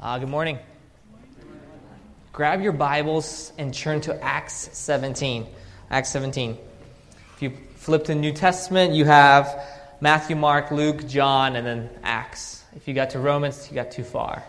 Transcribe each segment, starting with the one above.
Uh, good morning. Grab your Bibles and turn to Acts 17. Acts 17. If you flip to the New Testament, you have Matthew, Mark, Luke, John, and then Acts. If you got to Romans, you got too far.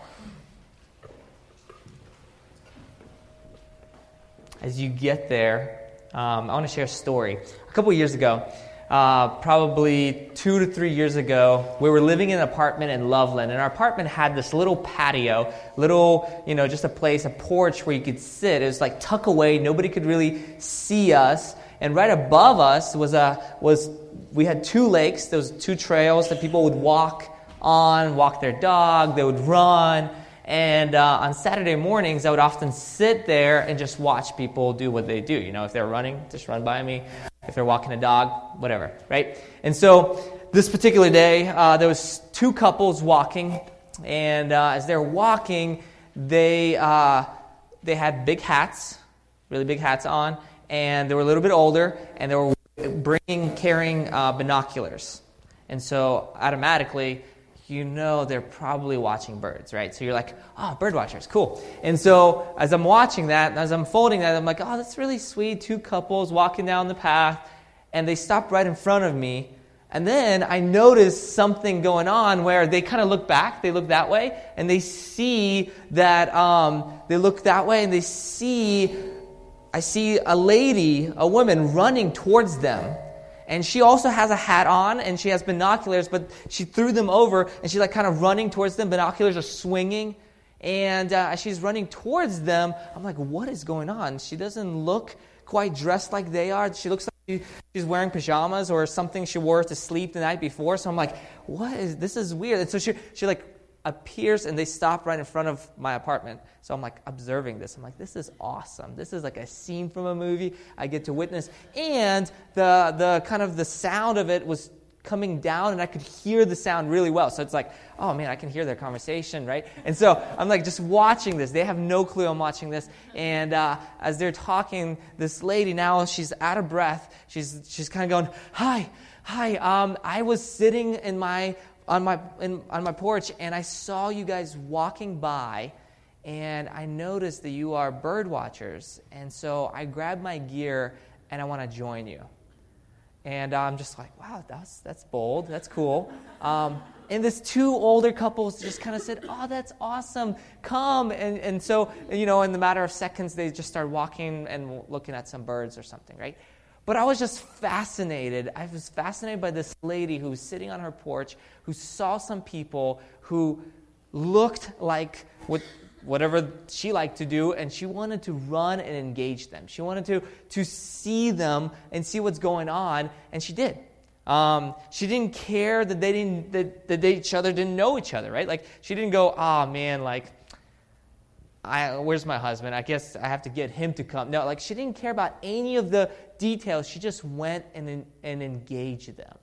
As you get there, um, I want to share a story. A couple years ago, uh, probably two to three years ago, we were living in an apartment in Loveland, and our apartment had this little patio, little, you know, just a place, a porch where you could sit. It was like tuck away, nobody could really see us. And right above us was a was we had two lakes. those two trails that people would walk on, walk their dog. They would run. And uh, on Saturday mornings, I would often sit there and just watch people do what they do. You know, if they're running, just run by me if they're walking a dog, whatever, right? And so this particular day, uh, there was two couples walking, and uh, as they're walking, they uh, they had big hats, really big hats on, and they were a little bit older, and they were bringing carrying uh, binoculars, and so automatically you know they're probably watching birds, right? So you're like, oh, bird watchers, cool. And so as I'm watching that, as I'm folding that, I'm like, oh, that's really sweet. Two couples walking down the path, and they stop right in front of me. And then I notice something going on where they kind of look back, they look that way, and they see that um, they look that way, and they see, I see a lady, a woman running towards them and she also has a hat on and she has binoculars, but she threw them over and she's like kind of running towards them. Binoculars are swinging. And uh, she's running towards them. I'm like, what is going on? She doesn't look quite dressed like they are. She looks like she's wearing pajamas or something she wore to sleep the night before. So I'm like, what is this? Is weird. And so she, she like appears and they stop right in front of my apartment. So I'm like observing this. I'm like, this is awesome. This is like a scene from a movie I get to witness. And the, the kind of the sound of it was coming down and I could hear the sound really well. So it's like, oh man, I can hear their conversation, right? And so I'm like just watching this. They have no clue I'm watching this. And uh, as they're talking, this lady now, she's out of breath. She's, she's kind of going, hi, hi. Um, I was sitting in my on my, in, on my porch and I saw you guys walking by and I noticed that you are bird watchers. And so I grabbed my gear and I want to join you. And I'm just like, wow, that's, that's bold. That's cool. Um, and this two older couples just kind of said, oh, that's awesome. Come. And, and so, you know, in the matter of seconds, they just started walking and looking at some birds or something, right? But I was just fascinated. I was fascinated by this lady who was sitting on her porch, who saw some people who looked like what, whatever she liked to do, and she wanted to run and engage them. She wanted to, to see them and see what's going on, and she did. Um, she didn't care that they didn't that, that they each other didn't know each other, right? Like she didn't go, oh man, like I, where's my husband? I guess I have to get him to come. No, like she didn't care about any of the details. She just went and, and engaged them.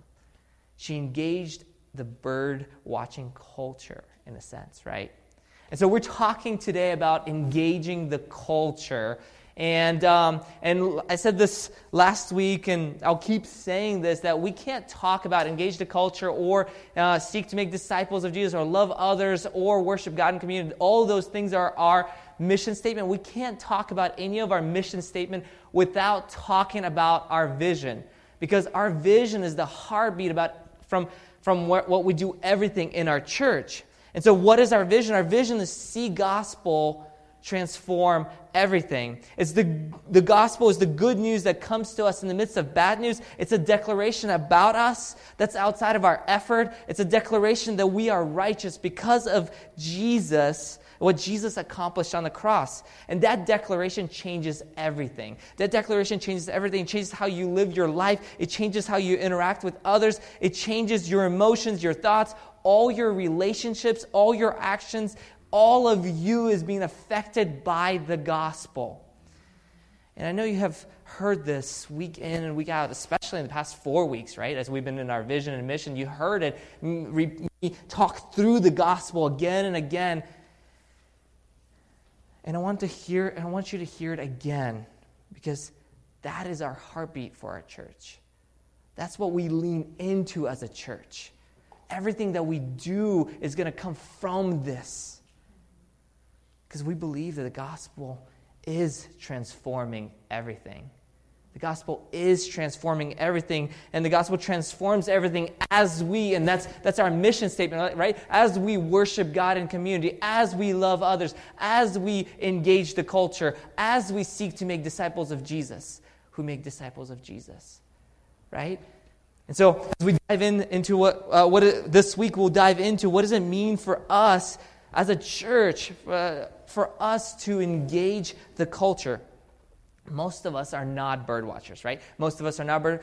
She engaged the bird watching culture, in a sense, right? And so we're talking today about engaging the culture. And, um, and I said this last week, and I'll keep saying this that we can't talk about engage the culture or uh, seek to make disciples of Jesus or love others or worship God in community. All those things are our mission statement. We can't talk about any of our mission statement without talking about our vision because our vision is the heartbeat about from, from what, what we do everything in our church. And so, what is our vision? Our vision is see gospel transform everything. It's the, the gospel is the good news that comes to us in the midst of bad news. It's a declaration about us that's outside of our effort. It's a declaration that we are righteous because of Jesus what Jesus accomplished on the cross. And that declaration changes everything. That declaration changes everything. It changes how you live your life, it changes how you interact with others, it changes your emotions, your thoughts, all your relationships, all your actions. All of you is being affected by the gospel. And I know you have heard this week in and week out, especially in the past four weeks, right? As we've been in our vision and mission, you heard it. We talk through the gospel again and again. And I want to hear, and I want you to hear it again because that is our heartbeat for our church. That's what we lean into as a church. Everything that we do is going to come from this. Because we believe that the gospel is transforming everything. The gospel is transforming everything, and the gospel transforms everything as we, and that's, that's our mission statement, right? As we worship God in community, as we love others, as we engage the culture, as we seek to make disciples of Jesus, who make disciples of Jesus, right? And so, as we dive in into what, uh, what it, this week we'll dive into, what does it mean for us as a church, uh, for us to engage the culture? most of us are not bird watchers, right? Most of us are not bird,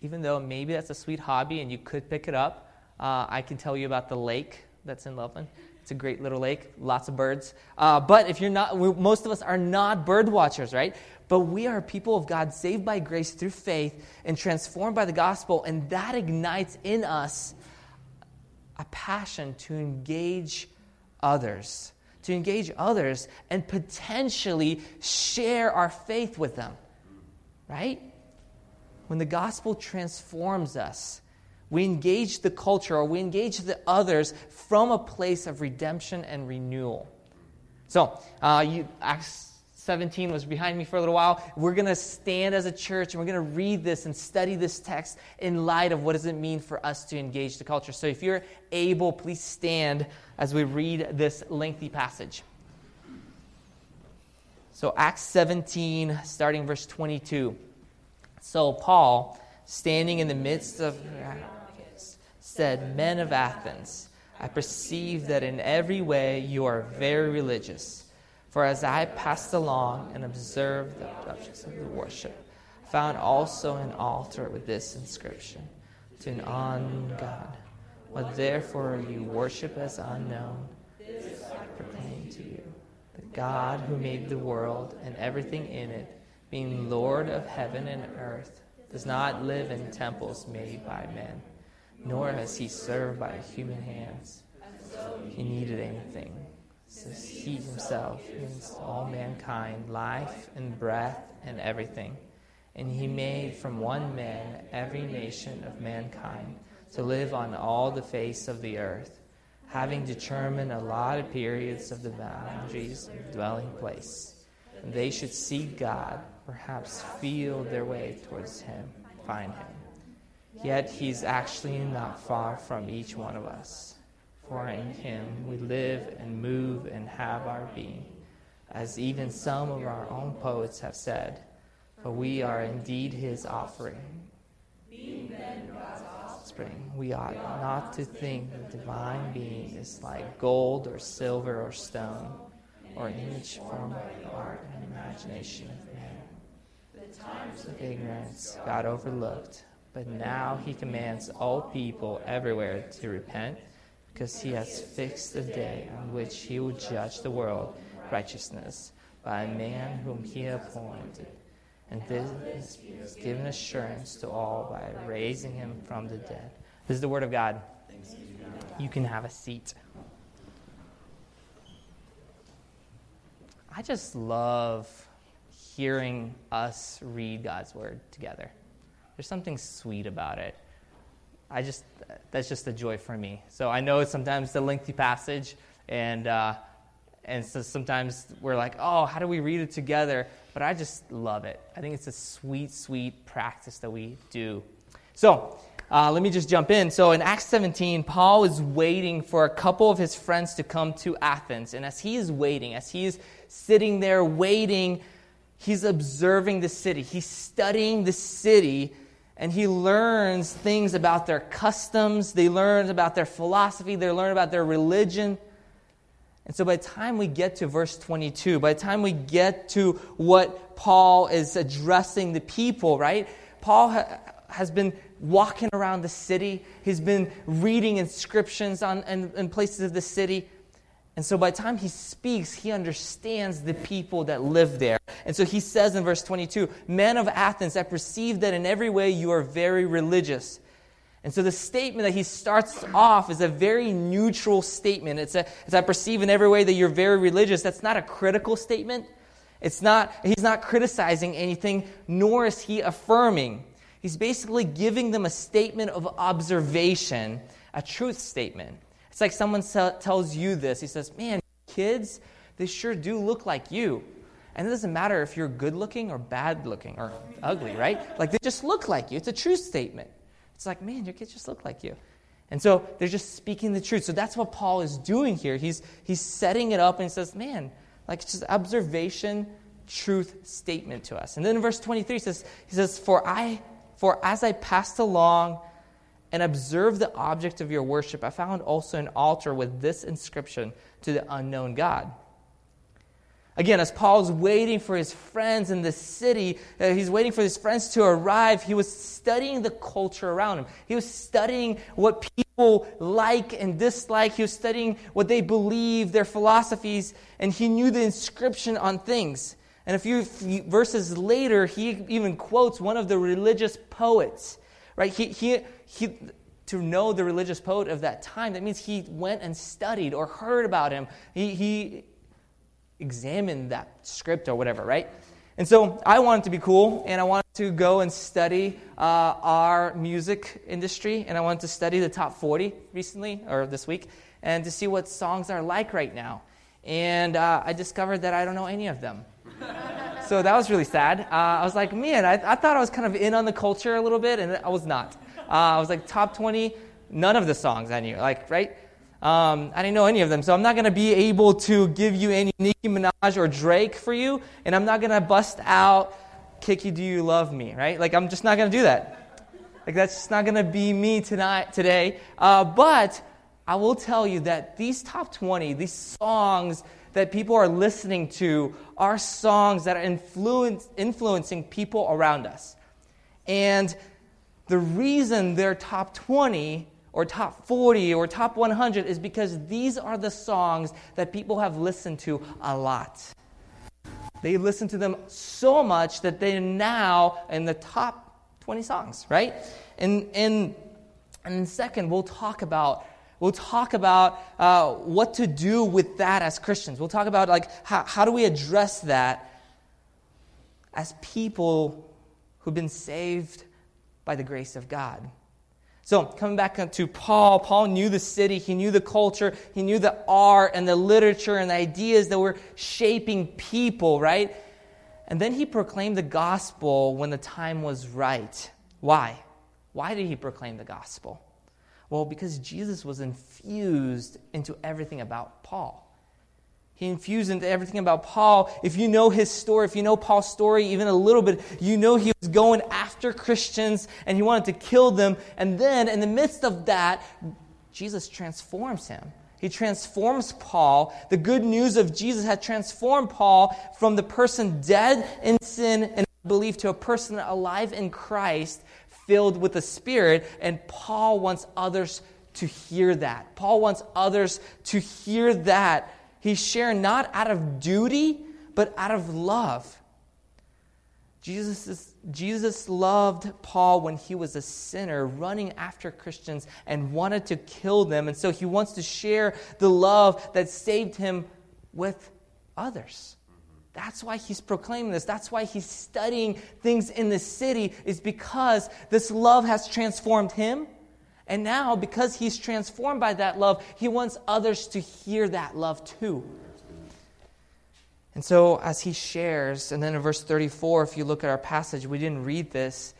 even though maybe that's a sweet hobby and you could pick it up. Uh, I can tell you about the lake that's in Loveland. It's a great little lake, lots of birds. Uh, but if you're not, most of us are not bird watchers, right? But we are people of God, saved by grace through faith and transformed by the gospel, and that ignites in us a passion to engage others to engage others and potentially share our faith with them. Right? When the gospel transforms us, we engage the culture or we engage the others from a place of redemption and renewal. So, uh, you, Acts 17 was behind me for a little while. We're going to stand as a church and we're going to read this and study this text in light of what does it mean for us to engage the culture. So if you're able, please stand as we read this lengthy passage. So Acts 17, starting verse 22. So Paul, standing in the midst of said, Men of Athens, I perceive that in every way you are very religious. For as I passed along and observed the objects of the worship, I found also an altar with this inscription To an unknown God. What therefore you worship as unknown, this I proclaim to you. The God who made the world and everything in it, being Lord of heaven and earth, does not live in temples made by men, nor has he served by human hands. He needed anything says he himself gives all mankind life and breath and everything. And he made from one man every nation of mankind to live on all the face of the earth, having determined allotted periods of the boundaries of dwelling place. And they should seek God, perhaps feel their way towards him, find him. Yet he's actually not far from each one of us. For in him we live and move and have our being, as even some of our own poets have said, for we are indeed his offering. Being then God's offspring, we ought not to think the divine being is like gold or silver or stone, or image formed by the art and imagination of man. The times of ignorance God overlooked, but now he commands all people everywhere to repent because he has fixed a day on which he will judge the world righteousness by a man whom he appointed. And this is given assurance to all by raising him from the dead. This is the word of God. You can have a seat. I just love hearing us read God's word together. There's something sweet about it. I just that's just a joy for me. So I know sometimes the lengthy passage, and uh, and so sometimes we're like, oh, how do we read it together? But I just love it. I think it's a sweet, sweet practice that we do. So. Uh, let me just jump in. So, in Acts 17, Paul is waiting for a couple of his friends to come to Athens. And as he is waiting, as he is sitting there waiting, he's observing the city. He's studying the city and he learns things about their customs, they learn about their philosophy, they learn about their religion. And so by the time we get to verse 22, by the time we get to what Paul is addressing the people, right? Paul ha- has been walking around the city. He's been reading inscriptions on in, in places of the city. And so by the time he speaks, he understands the people that live there. And so he says in verse 22 Men of Athens, I perceive that in every way you are very religious. And so the statement that he starts off is a very neutral statement. It's a, as I perceive in every way that you're very religious. That's not a critical statement. It's not, he's not criticizing anything, nor is he affirming. He's basically giving them a statement of observation, a truth statement. It's like someone tells you this. He says, Man, kids, they sure do look like you. And it doesn't matter if you're good looking or bad looking or ugly, right? Like they just look like you. It's a truth statement. It's like, man, your kids just look like you. And so they're just speaking the truth. So that's what Paul is doing here. He's, he's setting it up and he says, man, like it's just observation, truth statement to us. And then in verse 23 he says, he says, For I for as I passed along and observe the object of your worship, I found also an altar with this inscription to the unknown God. Again, as Paul's waiting for his friends in the city, uh, he's waiting for his friends to arrive, he was studying the culture around him. He was studying what people like and dislike. He was studying what they believe, their philosophies, and he knew the inscription on things. And a few verses later, he even quotes one of the religious poets. Right? He, he, he, to know the religious poet of that time, that means he went and studied or heard about him. He, he examine that script or whatever, right? And so I wanted to be cool, and I wanted to go and study uh, our music industry, and I wanted to study the top 40 recently, or this week, and to see what songs are like right now. And uh, I discovered that I don't know any of them. So that was really sad. Uh, I was like, man, I, I, thought I was kind of in on the culture a little bit, and I was not. Uh, I was like, top 20, none of the songs I knew, like, right? Um, I didn't know any of them, so I'm not going to be able to give you any Nicki Minaj or Drake for you, and I'm not going to bust out Kiki, do you love me, right? Like, I'm just not going to do that. Like, that's just not going to be me tonight, today. Uh, but I will tell you that these top 20, these songs that people are listening to, are songs that are influence, influencing people around us. And the reason they're top 20 or top 40 or top 100 is because these are the songs that people have listened to a lot. They listen to them so much that they're now in the top 20 songs, right? And, and, and second, we'll talk about We'll talk about uh, what to do with that as Christians. We'll talk about like how, how do we address that as people who've been saved by the grace of God. So, coming back to Paul, Paul knew the city, he knew the culture, he knew the art and the literature and the ideas that were shaping people, right? And then he proclaimed the gospel when the time was right. Why? Why did he proclaim the gospel? Well, because Jesus was infused into everything about Paul. He infused into everything about Paul. If you know his story, if you know Paul's story even a little bit, you know he was going after Christians and he wanted to kill them. And then, in the midst of that, Jesus transforms him. He transforms Paul. The good news of Jesus had transformed Paul from the person dead in sin and belief to a person alive in Christ, filled with the Spirit. And Paul wants others to hear that. Paul wants others to hear that He's sharing not out of duty, but out of love. Jesus, is, Jesus loved Paul when he was a sinner, running after Christians and wanted to kill them. And so he wants to share the love that saved him with others. That's why he's proclaiming this. That's why he's studying things in the city, is because this love has transformed him and now, because he's transformed by that love, he wants others to hear that love too. And so, as he shares, and then in verse 34, if you look at our passage, we didn't read this,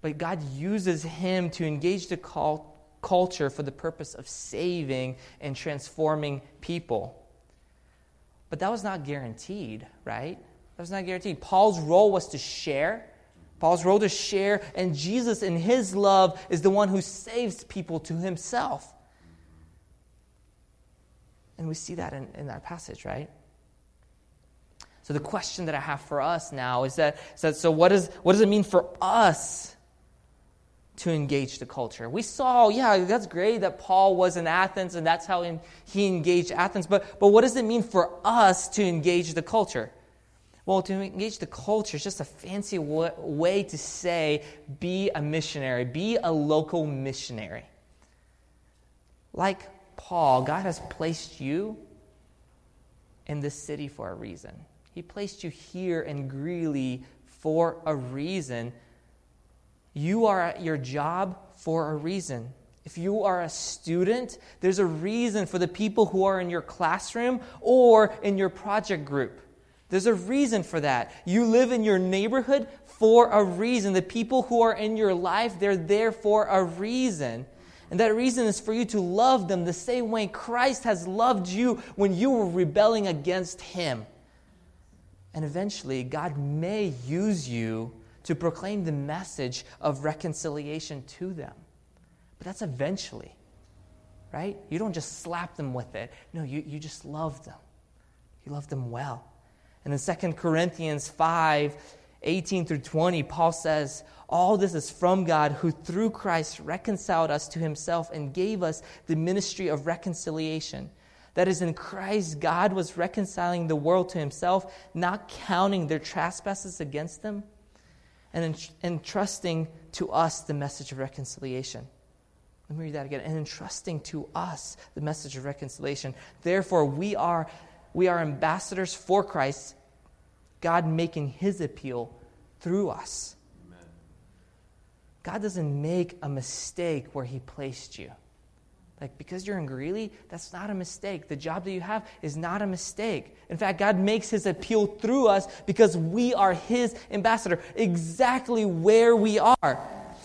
but God uses him to engage the cult- culture for the purpose of saving and transforming people. But that was not guaranteed, right? That was not guaranteed. Paul's role was to share Paul's role to share, and Jesus, in his love, is the one who saves people to himself. And we see that in, in that passage, right? So the question that I have for us now is that, so what, is, what does it mean for us to engage the culture? We saw, yeah, that's great that Paul was in Athens and that's how he engaged Athens, but, but what does it mean for us to engage the culture? Well, to engage the culture is just a fancy way to say be a missionary, be a local missionary. Like Paul, God has placed you in this city for a reason. He placed you here in Greeley for a reason. You are at your job for a reason. If you are a student, there's a reason for the people who are in your classroom or in your project group. There's a reason for that. You live in your neighborhood for a reason. The people who are in your life, they're there for a reason. And that reason is for you to love them the same way Christ has loved you when you were rebelling against Him. And eventually, God may use you to proclaim the message of reconciliation to them. But that's eventually, right? You don't just slap them with it. No, you, you just love them. You love them well. And in 2 Corinthians 5 18 through 20, Paul says, All this is from God, who through Christ reconciled us to himself and gave us the ministry of reconciliation. That is, in Christ, God was reconciling the world to himself, not counting their trespasses against them, and entrusting to us the message of reconciliation. Let me read that again. And entrusting to us the message of reconciliation. Therefore, we are, we are ambassadors for Christ, God making his appeal through us. Amen. God doesn't make a mistake where he placed you. Like, because you're in Greeley, that's not a mistake. The job that you have is not a mistake. In fact, God makes his appeal through us because we are his ambassador, exactly where we are.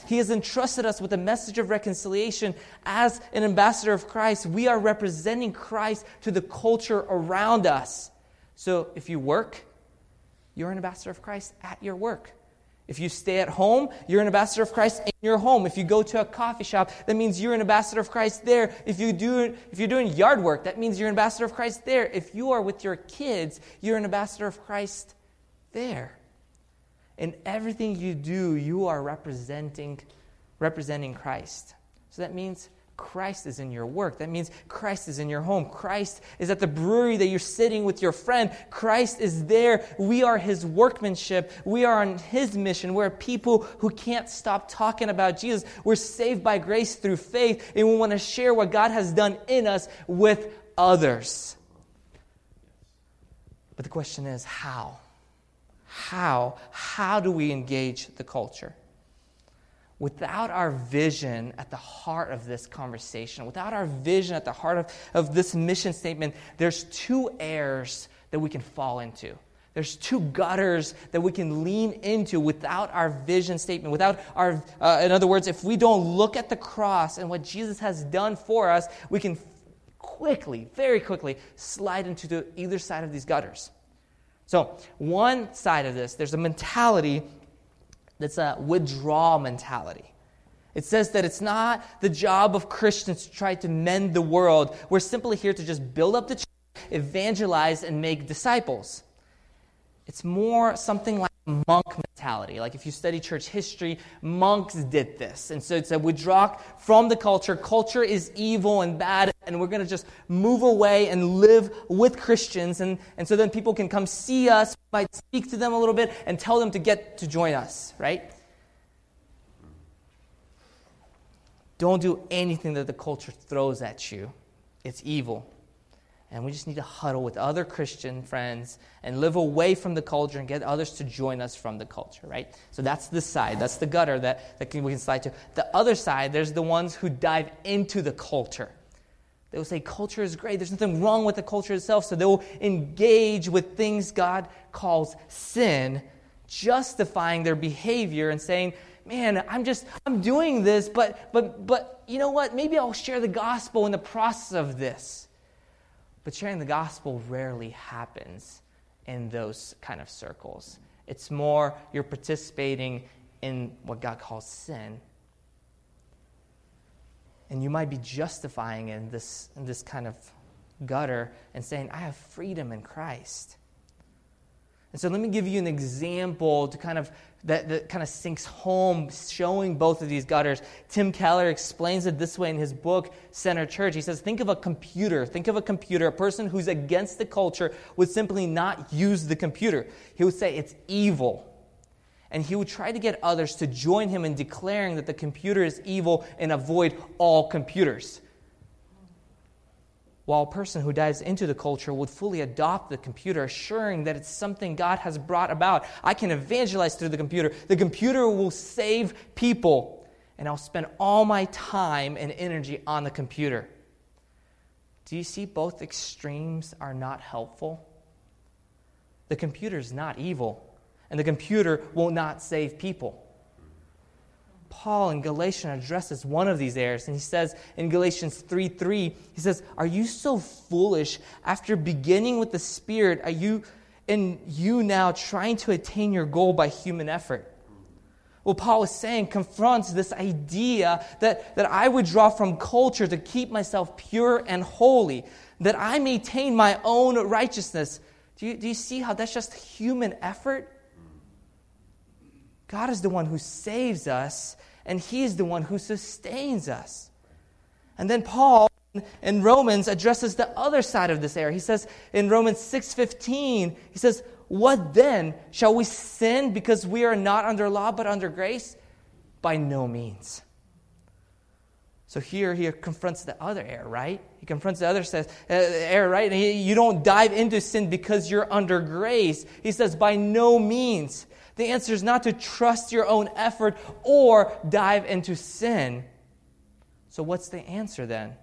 He has entrusted us with a message of reconciliation as an ambassador of Christ. We are representing Christ to the culture around us. So if you work, you're an ambassador of Christ at your work. If you stay at home, you're an ambassador of Christ in your home. If you go to a coffee shop, that means you're an ambassador of Christ there. If you do if you're doing yard work, that means you're an ambassador of Christ there. If you are with your kids, you're an ambassador of Christ there. In everything you do, you are representing, representing Christ. So that means Christ is in your work. That means Christ is in your home. Christ is at the brewery that you're sitting with your friend. Christ is there. We are his workmanship. We are on his mission. We're people who can't stop talking about Jesus. We're saved by grace through faith, and we want to share what God has done in us with others. But the question is how? how, how do we engage the culture? Without our vision at the heart of this conversation, without our vision at the heart of, of this mission statement, there's two errors that we can fall into. There's two gutters that we can lean into without our vision statement. Without our, uh, in other words, if we don't look at the cross and what Jesus has done for us, we can quickly, very quickly, slide into the, either side of these gutters. So, one side of this, there's a mentality that's a withdrawal mentality. It says that it's not the job of Christians to try to mend the world. We're simply here to just build up the church, evangelize, and make disciples. It's more something like monk mentality. Like if you study church history, monks did this. And so it's a withdraw from the culture. Culture is evil and bad, and we're going to just move away and live with Christians. And, and so then people can come see us, might speak to them a little bit, and tell them to get to join us, right? Don't do anything that the culture throws at you. It's evil. And we just need to huddle with other Christian friends and live away from the culture and get others to join us from the culture, right? So that's the side. That's the gutter that, that we can slide to. The other side, there's the ones who dive into the culture. They will say, culture is great. There's nothing wrong with the culture itself. So they will engage with things God calls sin, justifying their behavior and saying, man, I'm just, I'm doing this, but, but, but, you know what? Maybe I'll share the gospel in the process of this. But sharing the gospel rarely happens in those kind of circles. It's more you're participating in what God calls sin. And you might be justifying in this, in this kind of gutter and saying, I have freedom in Christ. And so let me give you an example to kind of that, that kind of sinks home, showing both of these gutters. Tim Keller explains it this way in his book, Center Church. He says, Think of a computer. Think of a computer. A person who's against the culture would simply not use the computer. He would say it's evil. And he would try to get others to join him in declaring that the computer is evil and avoid all computers while a person who dives into the culture would fully adopt the computer, assuring that it's something God has brought about. I can evangelize through the computer. The computer will save people. and I'll spend all my time and energy on the computer. Do you see both extremes are not helpful? The computer is not evil, and the computer will not save people. Paul in Galatians addresses one of these errors, and he says in Galatians 3 3, he says, Are you so foolish? After beginning with the Spirit, are you and you now trying to attain your goal by human effort? What Paul is saying confronts this idea that, that I would draw from culture to keep myself pure and holy, that I maintain my own righteousness. Do you, do you see how that's just human effort? God is the one who saves us, and He is the one who sustains us. And then Paul in Romans addresses the other side of this error. He says in Romans 6:15, he says, what then? Shall we sin because we are not under law but under grace? By no means. So here he confronts the other error, right? He confronts the other says uh, error, right? He, you don't dive into sin because you're under grace. He says by no means. The answer is not to trust your own effort or dive into sin. So what's the answer then?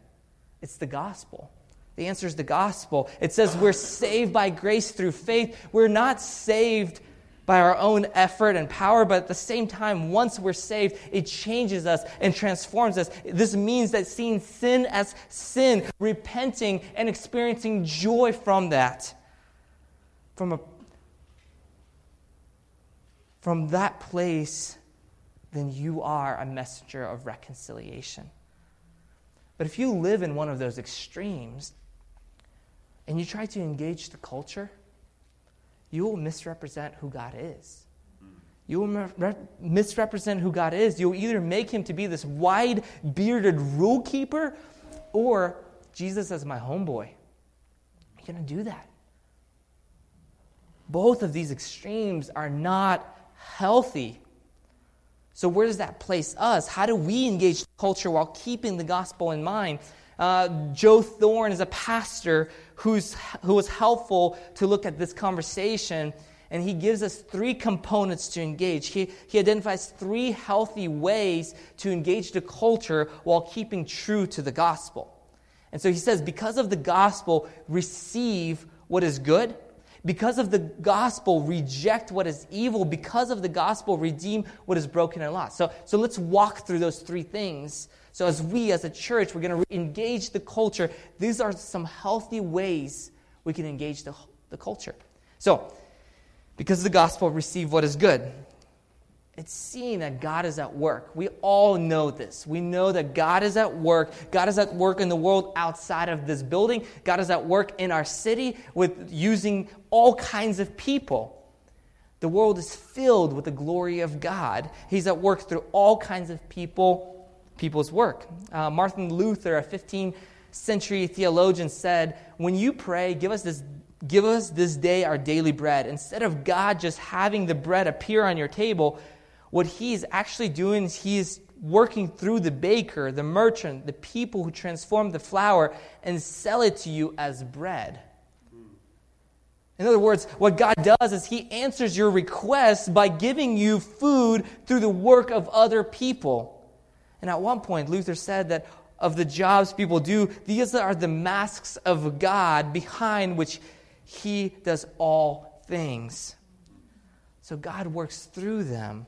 It's the gospel. The answer is the gospel. It says we're saved by grace through faith. We're not saved by our own effort and power, but at the same time, once we're saved, it changes us and transforms us. This means that seeing sin as sin, repenting and experiencing joy from that, from, a, from that place, then you are a messenger of reconciliation. But if you live in one of those extremes, and you try to engage the culture, you will misrepresent who God is. You will misrepresent who God is. You'll either make him to be this wide bearded rule keeper or Jesus as my homeboy. You're going to do that. Both of these extremes are not healthy. So, where does that place us? How do we engage culture while keeping the gospel in mind? Uh, Joe Thorn is a pastor who's, who was helpful to look at this conversation, and he gives us three components to engage. He, he identifies three healthy ways to engage the culture while keeping true to the gospel. And so he says, because of the gospel, receive what is good. Because of the gospel, reject what is evil. Because of the gospel, redeem what is broken and lost. So, so let's walk through those three things so, as we as a church, we're going to engage the culture. These are some healthy ways we can engage the, the culture. So, because of the gospel, receive what is good. It's seeing that God is at work. We all know this. We know that God is at work. God is at work in the world outside of this building. God is at work in our city with using all kinds of people. The world is filled with the glory of God. He's at work through all kinds of people people's work. Uh, Martin Luther, a 15th century theologian, said, When you pray, give us this. Give us this day our daily bread. Instead of God just having the bread appear on your table, what He's actually doing is He's working through the baker, the merchant, the people who transform the flour and sell it to you as bread. In other words, what God does is He answers your request by giving you food through the work of other people. And at one point, Luther said that of the jobs people do, these are the masks of God behind which He does all things. So God works through them.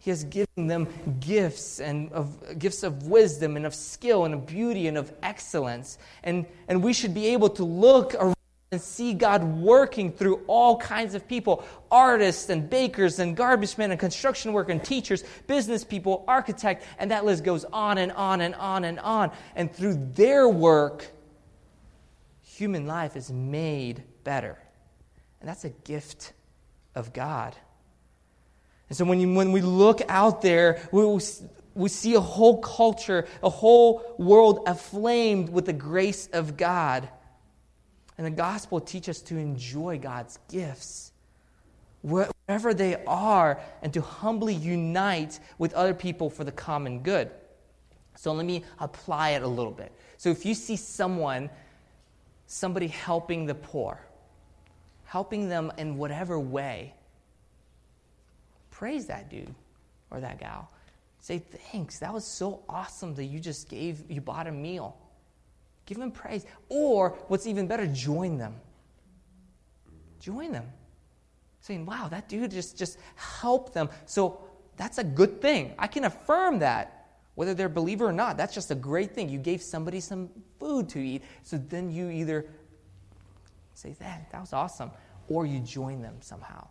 He has given them gifts and of gifts of wisdom and of skill and of beauty and of excellence. And, and we should be able to look around and see God working through all kinds of people artists and bakers and garbage men and construction workers and teachers, business people, architect, and that list goes on and on and on and on. And through their work, human life is made better. And that's a gift of God. And so when, you, when we look out there, we, we see a whole culture, a whole world aflamed with the grace of God. And the gospel teaches us to enjoy God's gifts wherever they are and to humbly unite with other people for the common good. So let me apply it a little bit. So if you see someone, somebody helping the poor, helping them in whatever way, praise that dude or that gal. Say thanks. That was so awesome that you just gave, you bought a meal. Give them praise. Or what's even better, join them. Join them. Saying, wow, that dude just, just helped them. So that's a good thing. I can affirm that. Whether they're a believer or not, that's just a great thing. You gave somebody some food to eat. So then you either say, that, that was awesome, or you join them somehow.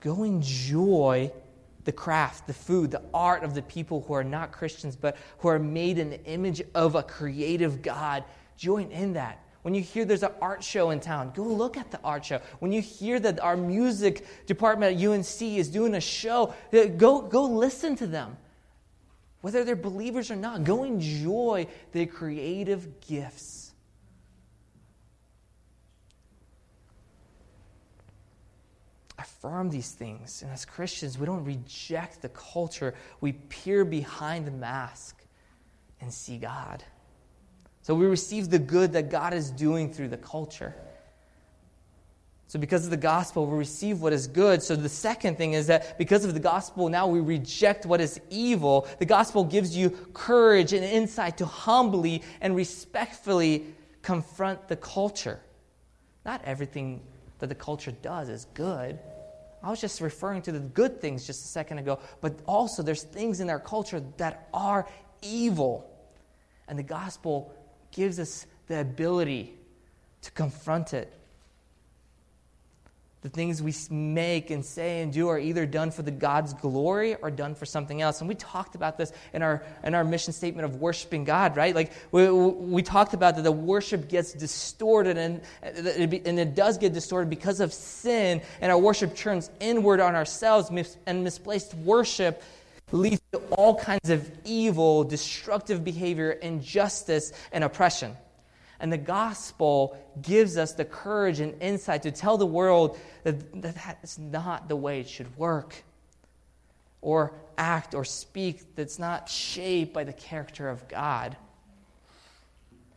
Go enjoy the craft, the food, the art of the people who are not Christians, but who are made in the image of a creative God. Join in that. When you hear there's an art show in town, go look at the art show. When you hear that our music department at UNC is doing a show, uh, go, go listen to them. Whether they're believers or not, go enjoy the creative gifts affirm these things. And as Christians, we don't reject the culture, we peer behind the mask and see God. So we receive the good that God is doing through the culture. So, because of the gospel, we receive what is good. So, the second thing is that because of the gospel, now we reject what is evil. The gospel gives you courage and insight to humbly and respectfully confront the culture. Not everything that the culture does is good. I was just referring to the good things just a second ago, but also there's things in our culture that are evil. And the gospel gives us the ability to confront it the things we make and say and do are either done for the God's glory or done for something else. And we talked about this in our, in our mission statement of worshiping God, right? Like we, we talked about that the worship gets distorted and, uh, and it does get distorted because of sin, and our worship turns inward on ourselves, and misplaced worship leads to all kinds of evil, destructive behavior, injustice, and oppression. And the gospel gives us the courage and insight to tell the world that that's not the way it should work or act or speak that's not shaped by the character of God.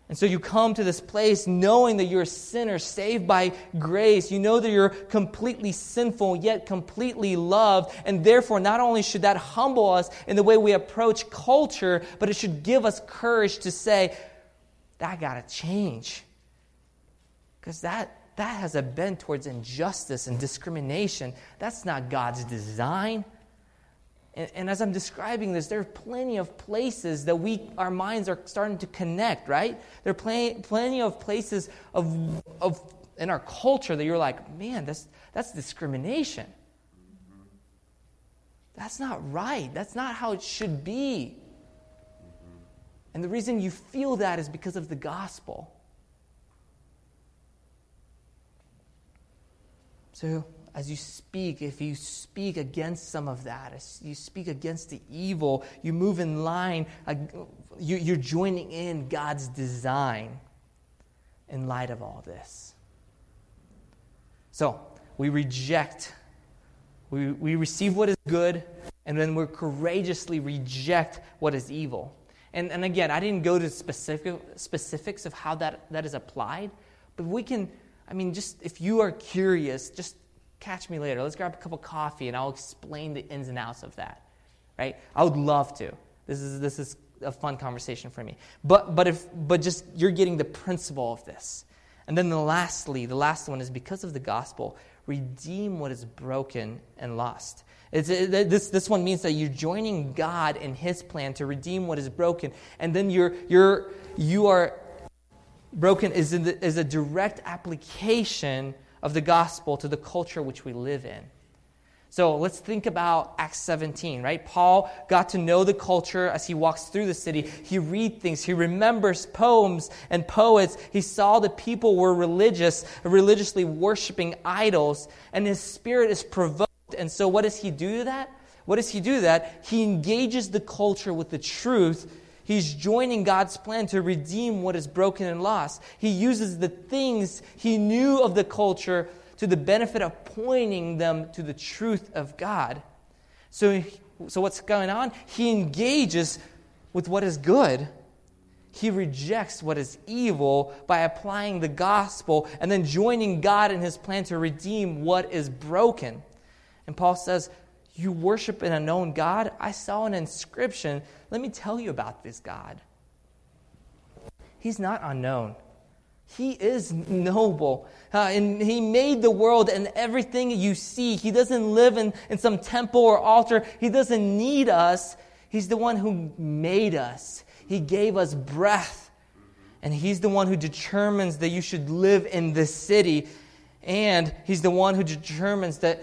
And so you come to this place knowing that you're a sinner saved by grace. You know that you're completely sinful, yet completely loved. And therefore, not only should that humble us in the way we approach culture, but it should give us courage to say, that got to change. Because that, that has a bent towards injustice and discrimination. That's not God's design. And, and, as I'm describing this, there are plenty of places that we, our minds are starting to connect, right? There are plenty, plenty of places of, of, in our culture that you're like, man, that's, that's discrimination. That's not right. That's not how it should be. And the reason you feel that is because of the gospel. So, as you speak, if you speak against some of that, as you speak against the evil, you move in line, you're joining in God's design in light of all this. So, we reject, we, we receive what is good, and then we courageously reject what is evil. And, and again, I didn't go to specific, specifics of how that, that is applied, but we can, I mean, just if you are curious, just catch me later. Let's grab a cup of coffee and I'll explain the ins and outs of that, right? I would love to. This is, this is a fun conversation for me. But, but, if, but just you're getting the principle of this. And then the lastly, the last one is because of the gospel, redeem what is broken and lost. It's, it, this, this one means that you're joining God in His plan to redeem what is broken. And then you're, you're, you are broken is, the, is a direct application of the gospel to the culture which we live in. So let's think about Acts 17, right? Paul got to know the culture as he walks through the city. He read things, he remembers poems and poets. He saw the people were religious, religiously worshiping idols, and his spirit is provoked and so, what does he do to that? What does he do that? He engages the culture with the truth. He's joining God's plan to redeem what is broken and lost. He uses the things he knew of the culture to the benefit of pointing them to the truth of God. So, so what's going on? He engages with what is good. He rejects what is evil by applying the gospel and then joining God in his plan to redeem what is broken. And Paul says, You worship an unknown God? I saw an inscription. Let me tell you about this God. He's not unknown. He is noble. Uh, and He made the world and everything you see. He doesn't live in, in some temple or altar. He doesn't need us. He's the one who made us. He gave us breath. And He's the one who determines that you should live in this city. And He's the one who determines that,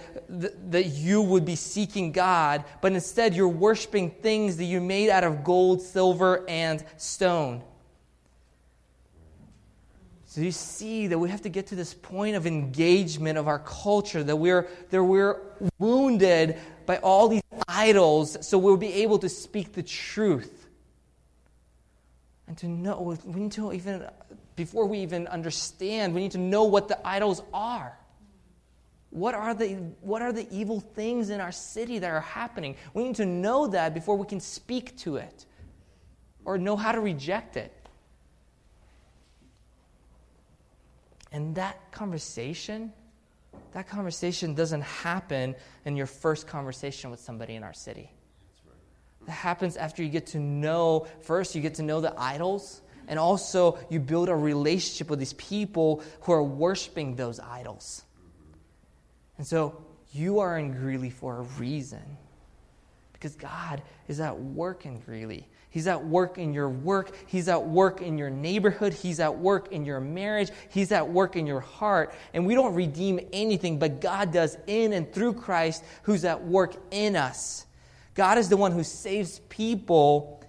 that you would be seeking God, but instead you're worshiping things that you made out of gold, silver, and stone. So you see that we have to get to this point of engagement of our culture, that we're, that we're wounded by all these idols, so we'll be able to speak the truth. And to know, we need to even, before we even understand, we need to know what the idols are. What are, the, what are the evil things in our city that are happening? We need to know that before we can speak to it or know how to reject it. And that conversation, that conversation doesn't happen in your first conversation with somebody in our city. That happens after you get to know, first, you get to know the idols, and also you build a relationship with these people who are worshiping those idols. And so you are in Greeley for a reason. Because God is at work in Greeley. He's at work in your work. He's at work in your neighborhood. He's at work in your marriage. He's at work in your heart. And we don't redeem anything, but God does in and through Christ who's at work in us. God is the one who saves people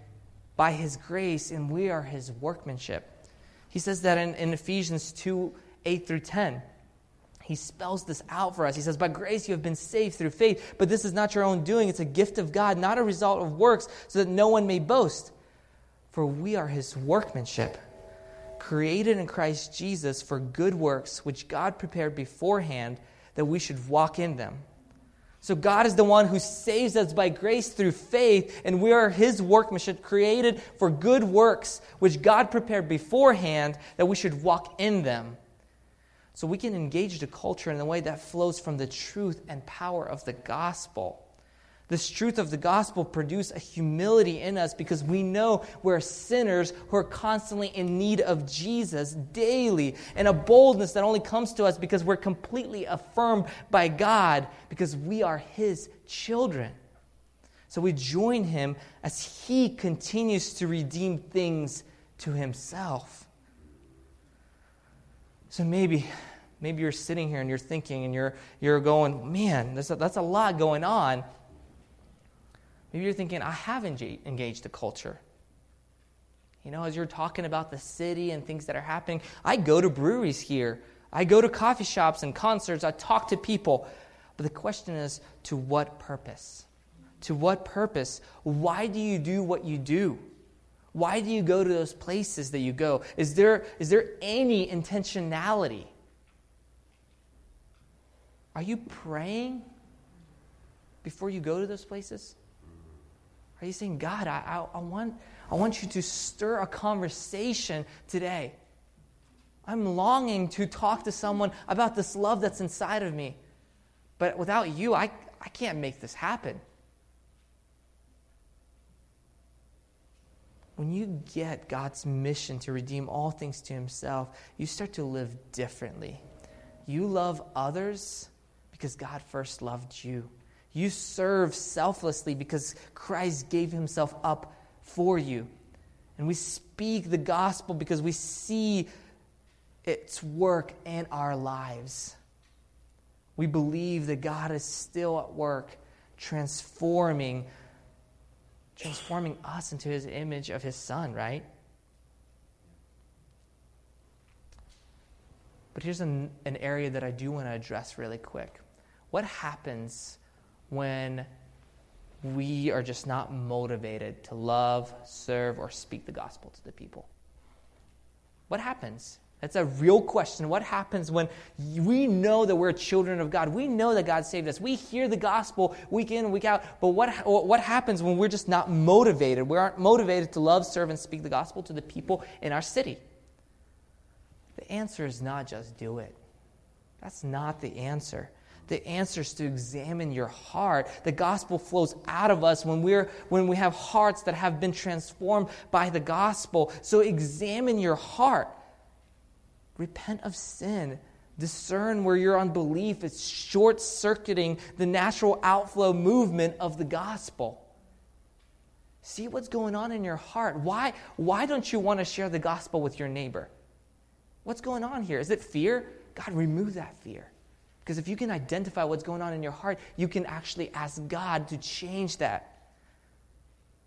by his grace, and we are his workmanship. He says that in, in Ephesians 2 8 through 10 he spells this out for us. He says, By grace you have been saved through faith, but this is not your own doing. It's a gift of God, not a result of works, so that no one may boast. For we are his workmanship, created in Christ Jesus for good works, which God prepared beforehand that we should walk in them. So God is the one who saves us by grace through faith, and we are his workmanship, created for good works, which God prepared beforehand that we should walk in them. So we can engage the culture in a way that flows from the truth and power of the gospel. This truth of the gospel produce a humility in us because we know we're sinners who are constantly in need of Jesus daily, and a boldness that only comes to us because we're completely affirmed by God because we are His children. So we join Him as He continues to redeem things to Himself. So maybe, maybe you're sitting here and you're thinking and you're, you're going, man, a, that's a lot going on. Maybe you're thinking, I have engaged the culture. You know, as you're talking about the city and things that are happening, I go to breweries here. I go to coffee shops and concerts. I talk to people. But the question is, to what purpose? To what purpose? Why do you do what you do? Why do you go to those places that you go? Is there, is there any intentionality? Are you praying before you go to those places? Are you saying, God, I, I, I, want, I want you to stir a conversation today? I'm longing to talk to someone about this love that's inside of me. But without you, I, I can't make this happen. when you get God's mission to redeem all things to Himself, you start to live differently. You love others because God first loved you. You serve selflessly because Christ gave Himself up for you. And we speak the gospel because we see its work in our lives. We believe that God is still at work transforming transforming us into his image of his son, right? But here's an, an area that I do want to address really quick. What happens when we are just not motivated to love, serve, or speak the gospel to the people? What happens? That's a real question. What happens when we know that we're children of God? We know that God saved us. We hear the gospel week in week out. But what, what happens when we're just not motivated? We aren't motivated to love, serve, and speak the gospel to the people in our city? The answer is not just do it. That's not the answer. The answers to examine your heart. The gospel flows out of us when, we're, when we have hearts that have been transformed by the gospel. So examine your heart. Repent of sin. Discern where your unbelief is short circuiting the natural outflow movement of the gospel. See what's going on in your heart. Why, why don't you want to share the gospel with your neighbor? What's going on here? Is it fear? God, remove that fear. Because if you can identify what's going on in your heart, you can actually ask God to change that.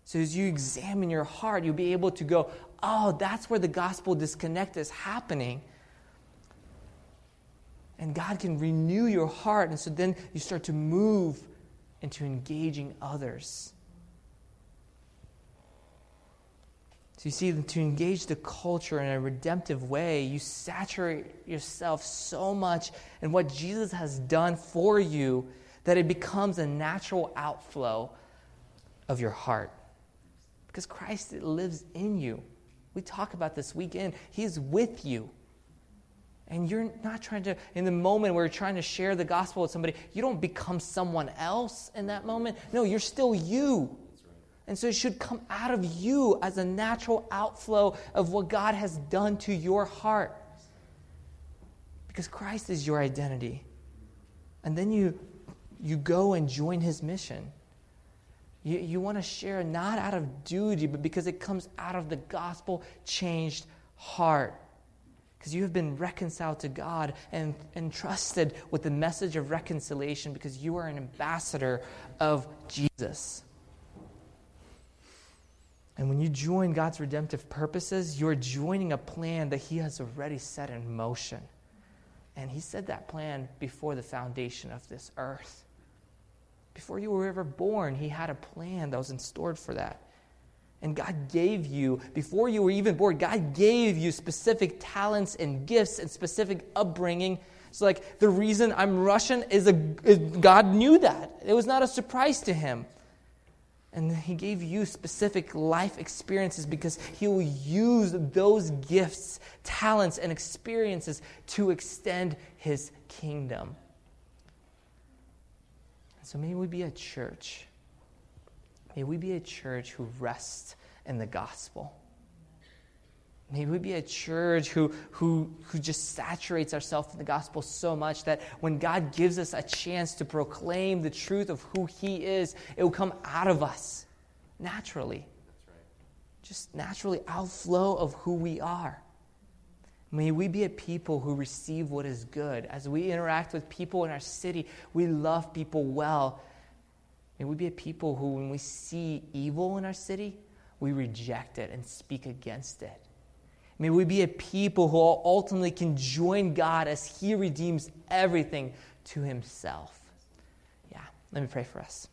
So as you examine your heart, you'll be able to go, oh, that's where the gospel disconnect is happening. And God can renew your heart. And so then you start to move into engaging others. You see, to engage the culture in a redemptive way, you saturate yourself so much in what Jesus has done for you that it becomes a natural outflow of your heart. Because Christ lives in you. We talk about this weekend. He's with you. And you're not trying to, in the moment where you're trying to share the gospel with somebody, you don't become someone else in that moment. No, you're still you. And so it should come out of you as a natural outflow of what God has done to your heart. Because Christ is your identity. And then you, you go and join his mission. You, you want to share not out of duty, but because it comes out of the gospel changed heart. Because you have been reconciled to God and entrusted with the message of reconciliation because you are an ambassador of Jesus. And when you join God's redemptive purposes, you're joining a plan that He has already set in motion. And He said that plan before the foundation of this earth. Before you were ever born, He had a plan that was in store for that. And God gave you, before you were even born, God gave you specific talents and gifts and specific upbringing. So, like, the reason I'm Russian is, a, is God knew that. It was not a surprise to Him. And he gave you specific life experiences because he will use those gifts, talents, and experiences to extend his kingdom. So may we be a church. May we be a church who rests in the gospel. May we be a church who, who, who just saturates ourselves in the gospel so much that when God gives us a chance to proclaim the truth of who He is, it will come out of us naturally. Right. Just naturally outflow of who we are. May we be a people who receive what is good. As we interact with people in our city, we love people well. May we be a people who, when we see evil in our city, we reject it and speak against it. May we be a people who ultimately can join God as He redeems everything to Himself. Yeah, let me pray for us.